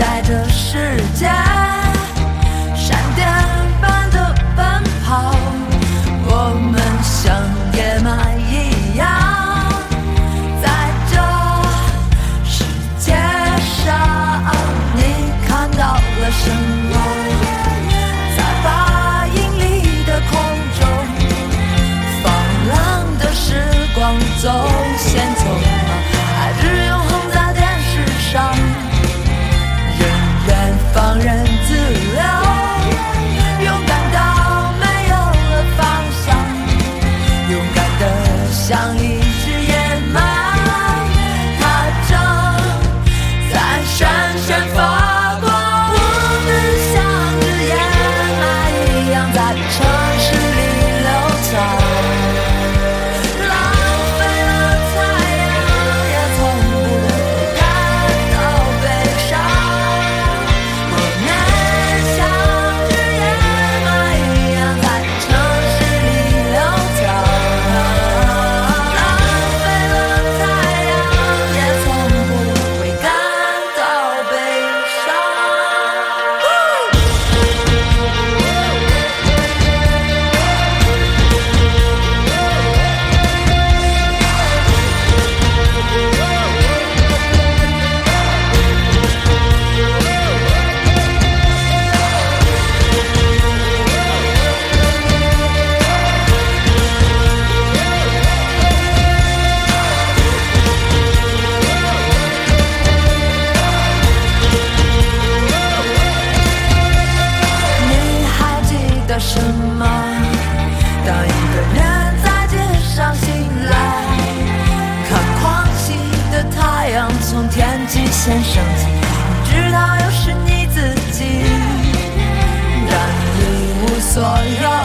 在这世界从天际线升起，直到又是你自己，让你一无所有。